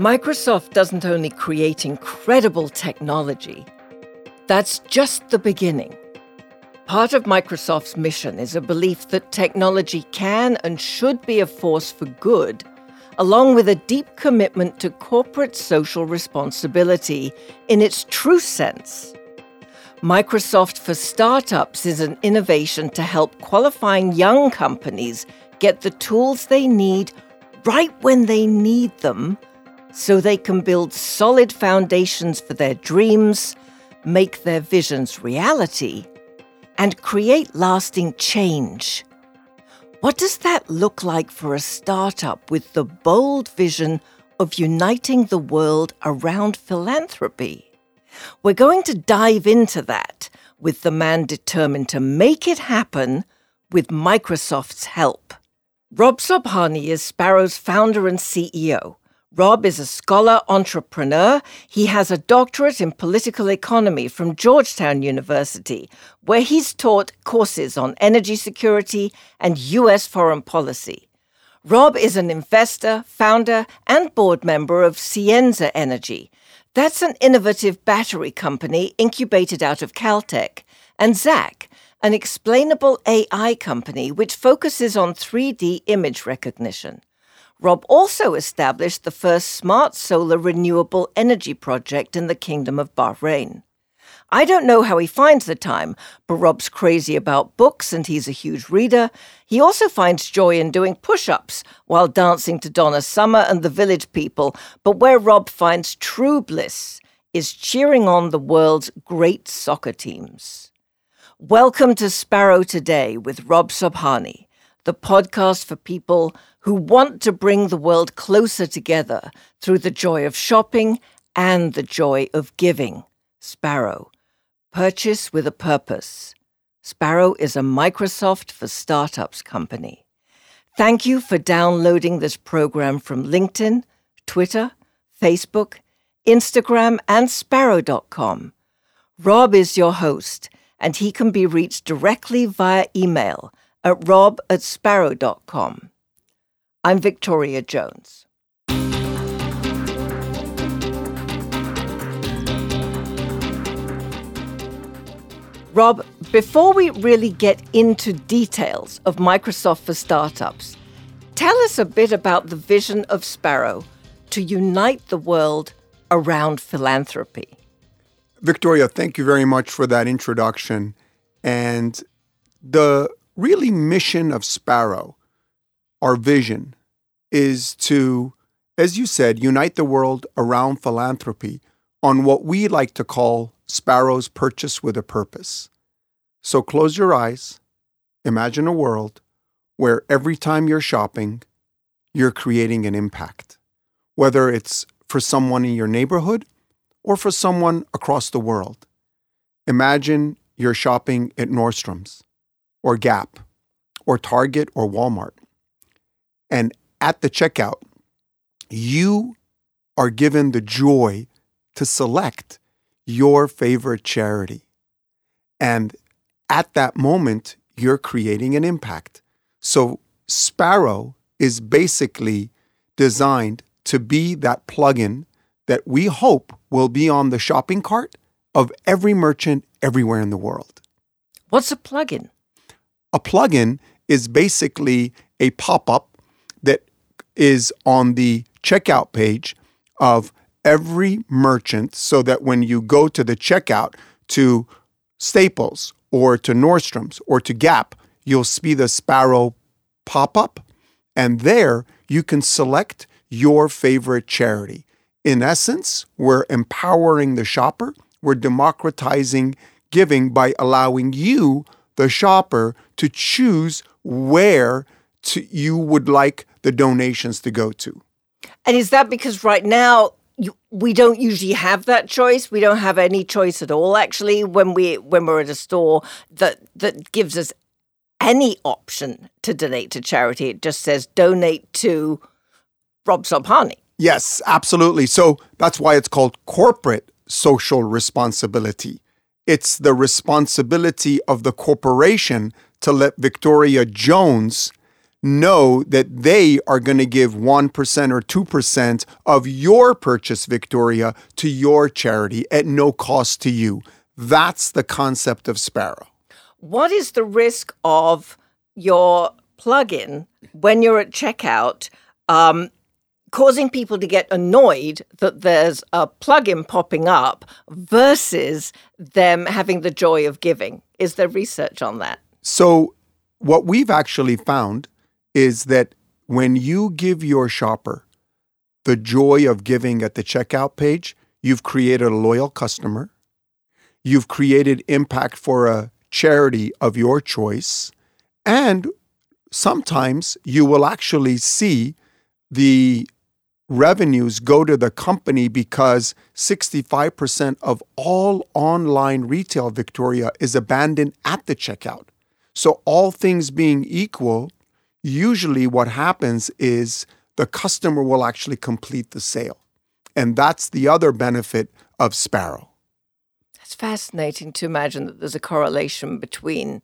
Microsoft doesn't only create incredible technology, that's just the beginning. Part of Microsoft's mission is a belief that technology can and should be a force for good, along with a deep commitment to corporate social responsibility in its true sense. Microsoft for Startups is an innovation to help qualifying young companies get the tools they need right when they need them so they can build solid foundations for their dreams, make their visions reality, and create lasting change. What does that look like for a startup with the bold vision of uniting the world around philanthropy? We're going to dive into that with the man determined to make it happen with Microsoft's help. Rob Sobhani is Sparo's founder and CEO. Rob is a scholar entrepreneur. He has a doctorate in political economy from Georgetown University, where he's taught courses on energy security and U.S. foreign policy. Rob is an investor, founder, and board member of Cienza Energy. That's an innovative battery company incubated out of Caltech. And ZAC, an explainable AI company which focuses on 3D image recognition. Rob also established the first smart solar renewable energy project in the Kingdom of Bahrain. I don't know how he finds the time, but Rob's crazy about books and he's a huge reader. He also finds joy in doing push ups while dancing to Donna Summer and the village people. But where Rob finds true bliss is cheering on the world's great soccer teams. Welcome to Sparo Today with Rob Sobhani, the podcast for people who want to bring the world closer together through the joy of shopping and the joy of giving. Sparo. Purchase with a purpose. Sparo is a Microsoft for Startups company. Thank you for downloading this program from LinkedIn, Twitter, Facebook, Instagram, and Sparo.com. Rob is your host, and he can be reached directly via email at rob at sparo.com. I'm Victoria Jones. Rob, before we really get into details of Microsoft for Startups, tell us a bit about the vision of Sparo to unite the world around philanthropy. Victoria, thank you very much for that introduction. And the really mission of Sparo our vision is to, as you said, unite the world around philanthropy on what we like to call Sparo's purchase with a purpose. So close your eyes, imagine a world where every time you're shopping, you're creating an impact, whether it's for someone in your neighborhood or for someone across the world. Imagine you're shopping at Nordstrom's or Gap or Target or Walmart. And at the checkout, you are given the joy to select your favorite charity. And at that moment, you're creating an impact. So, Sparo is basically designed to be that plugin that we hope will be on the shopping cart of every merchant everywhere in the world. What's a plugin? A plugin is basically a pop up that is on the checkout page of every merchant so that when you go to the checkout to Staples or to Nordstrom's or to Gap, you'll see the Sparo pop up. And there you can select your favorite charity. In essence, we're empowering the shopper, we're democratizing giving by allowing you, the shopper, to choose where to, you would like the donations to go to. And is that because right now you, we don't usually have that choice? We don't have any choice at all. Actually, when we when we're at a store that that gives us any option to donate to charity, it just says donate to Rob Sobhani. Yes, absolutely. So that's why it's called corporate social responsibility. It's the responsibility of the corporation to let Victoria Jones know that they are going to give 1% or 2% of your purchase, Victoria, to your charity at no cost to you. That's the concept of Sparo. What is the risk of your plugin when you're at checkout um, causing people to get annoyed that there's a plugin popping up versus them having the joy of giving? Is there research on that? So, what we've actually found is that when you give your shopper the joy of giving at the checkout page, you've created a loyal customer, you've created impact for a charity of your choice, and sometimes you will actually see the revenues go to the company because 65% of all online retail, Victoria, is abandoned at the checkout. So, all things being equal, usually what happens is the customer will actually complete the sale. And that's the other benefit of Sparo. It's fascinating to imagine that there's a correlation between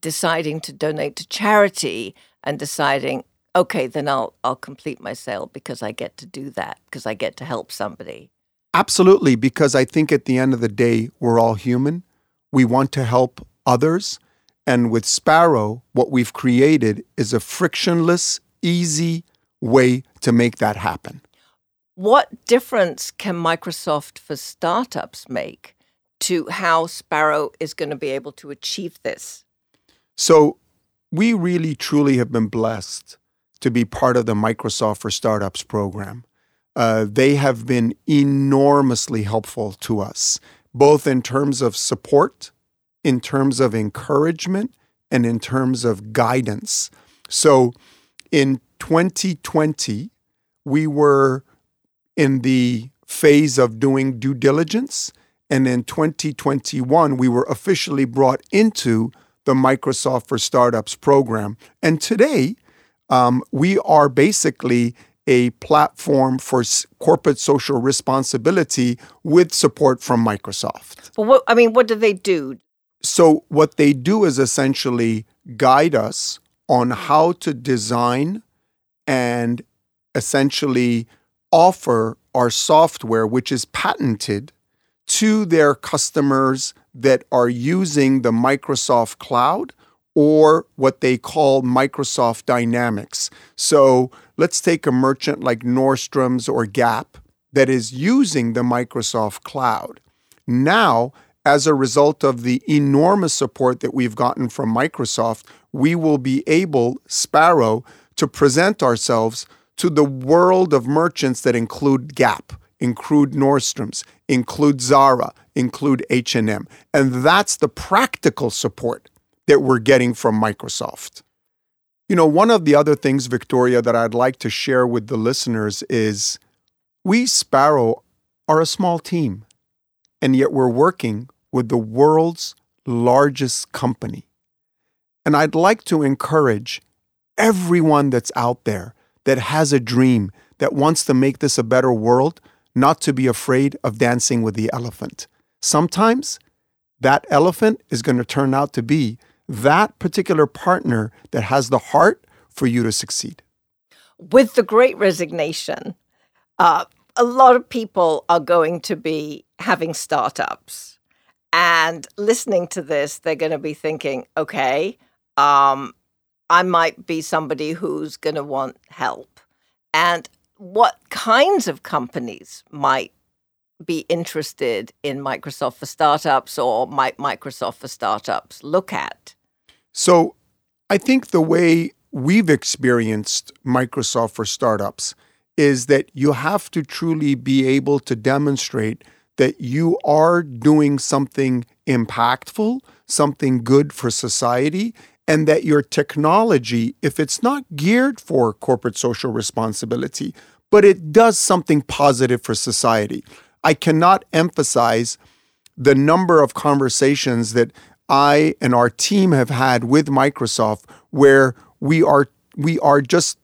deciding to donate to charity and deciding, okay, then I'll I'll complete my sale because I get to do that because I get to help somebody. Absolutely, because I think at the end of the day, we're all human. We want to help others. And with Sparo, what we've created is a frictionless, easy way to make that happen. What difference can Microsoft for startups make to how Sparo is going to be able to achieve this? So, we really truly have been blessed to be part of the Microsoft for Startups program. Uh, they have been enormously helpful to us, both in terms of support in terms of encouragement and in terms of guidance. So in 2020, we were in the phase of doing due diligence. And in 2021, we were officially brought into the Microsoft for Startups program. And today, um, we are basically a platform for corporate social responsibility with support from Microsoft. But what I mean, what do they do? So, what they do is essentially guide us on how to design and essentially offer our software, which is patented, to their customers that are using the Microsoft Cloud or what they call Microsoft Dynamics. So, let's take a merchant like Nordstrom's or Gap that is using the Microsoft Cloud. Now, as a result of the enormous support that we've gotten from Microsoft, we will be able, Sparo, to present ourselves to the world of merchants that include Gap, include Nordstrom's, include Zara, include H&M. And that's the practical support that we're getting from Microsoft. You know, one of the other things, Victoria, that I'd like to share with the listeners is we, Sparo, are a small team and yet we're working with the world's largest company. And I'd like to encourage everyone that's out there that has a dream that wants to make this a better world not to be afraid of dancing with the elephant. Sometimes that elephant is going to turn out to be that particular partner that has the heart for you to succeed. With the great resignation, uh, a lot of people are going to be having startups and listening to this they're going to be thinking okay um, i might be somebody who's going to want help and what kinds of companies might be interested in microsoft for startups or might microsoft for startups look at so i think the way we've experienced microsoft for startups is that you have to truly be able to demonstrate that you are doing something impactful, something good for society, and that your technology, if it's not geared for corporate social responsibility, but it does something positive for society. I cannot emphasize the number of conversations that I and our team have had with Microsoft where we are we are just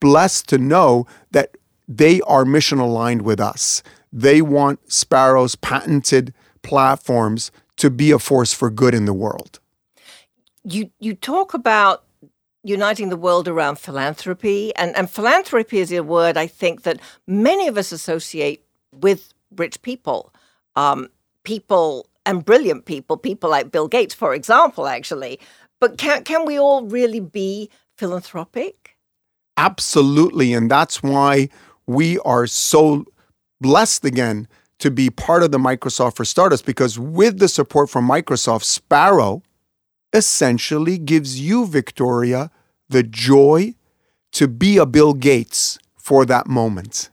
blessed to know that they are mission aligned with us. They want Sparo's patented platforms to be a force for good in the world. You you talk about uniting the world around philanthropy. And, and philanthropy is a word I think that many of us associate with rich people, um, people and brilliant people, people like Bill Gates, for example, actually. But can, can we all really be philanthropic? Absolutely. And that's why we are so blessed again to be part of the Microsoft for Startups because with the support from Microsoft, Sparo essentially gives you, Victoria, the joy to be a Bill Gates for that moment.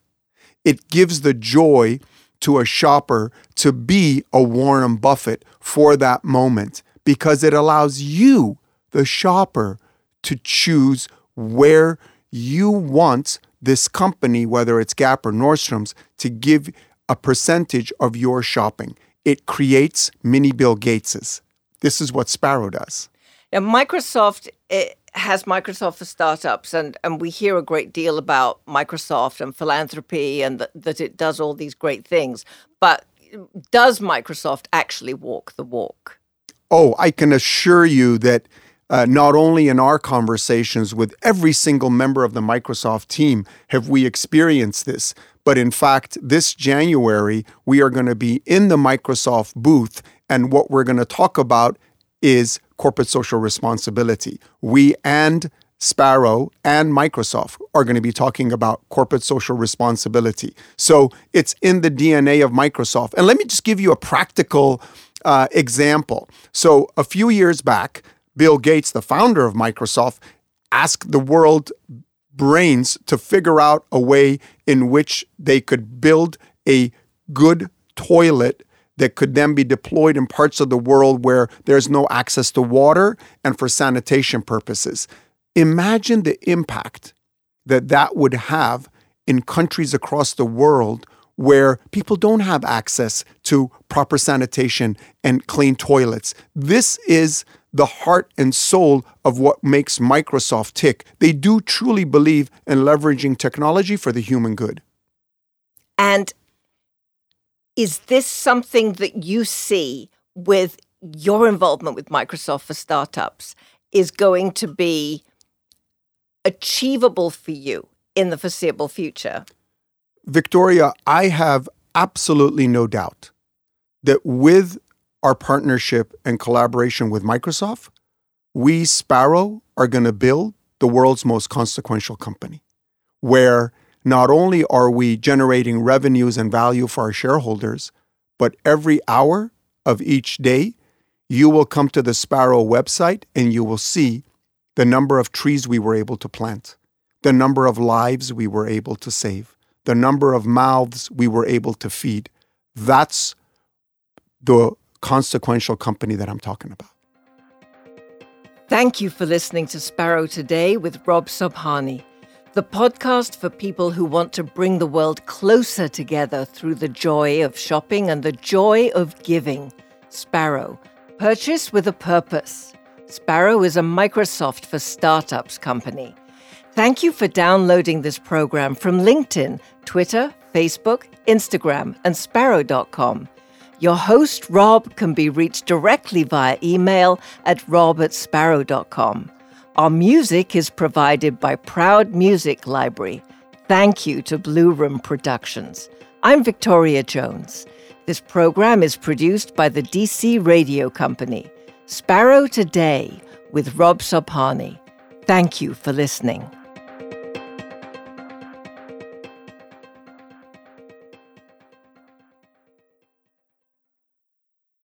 It gives the joy to a shopper to be a Warren Buffett for that moment because it allows you, the shopper, to choose where you want this company, whether it's Gap or Nordstrom's, to give a percentage of your shopping. It creates mini Bill Gateses. This is what Sparo does. Now, Microsoft eh, has Microsoft for startups, and, and we hear a great deal about Microsoft and philanthropy and th- that it does all these great things. But does Microsoft actually walk the walk? Oh, I can assure you that uh, not only in our conversations with every single member of the Microsoft team have we experienced this, but in fact, this January, we are going to be in the Microsoft booth, and what we're going to talk about is corporate social responsibility. We and Sparo and Microsoft are going to be talking about corporate social responsibility. So it's in the DNA of Microsoft. And let me just give you a practical uh, example. So a few years back, Bill Gates, the founder of Microsoft, asked the world brains to figure out a way in which they could build a good toilet that could then be deployed in parts of the world where there's no access to water and for sanitation purposes. Imagine the impact that that would have in countries across the world where people don't have access to proper sanitation and clean toilets. This is the heart and soul of what makes Microsoft tick. They do truly believe in leveraging technology for the human good. And is this something that you see with your involvement with Microsoft for startups is going to be achievable for you in the foreseeable future? Victoria, I have absolutely no doubt that with our partnership and collaboration with Microsoft, we, Sparo, are going to build the world's most consequential company, where not only are we generating revenues and value for our shareholders, but every hour of each day, you will come to the Sparo website and you will see the number of trees we were able to plant, the number of lives we were able to save, the number of mouths we were able to feed. That's the consequential company that I'm talking about. Thank you for listening to Sparo Today with Rob Sobhani, the podcast for people who want to bring the world closer together through the joy of shopping and the joy of giving. Sparo, purchase with a purpose. Sparo is a Microsoft for startups company. Thank you for downloading this program from LinkedIn, Twitter, Facebook, Instagram, and sparo.com. Your host, Rob, can be reached directly via email at rob at sparo.com. Our music is provided by Proud Music Library. Thank you to Blue Room Productions. I'm Victoria Jones. This program is produced by the DC Radio Company. Sparo Today with Rob Sobhani. Thank you for listening.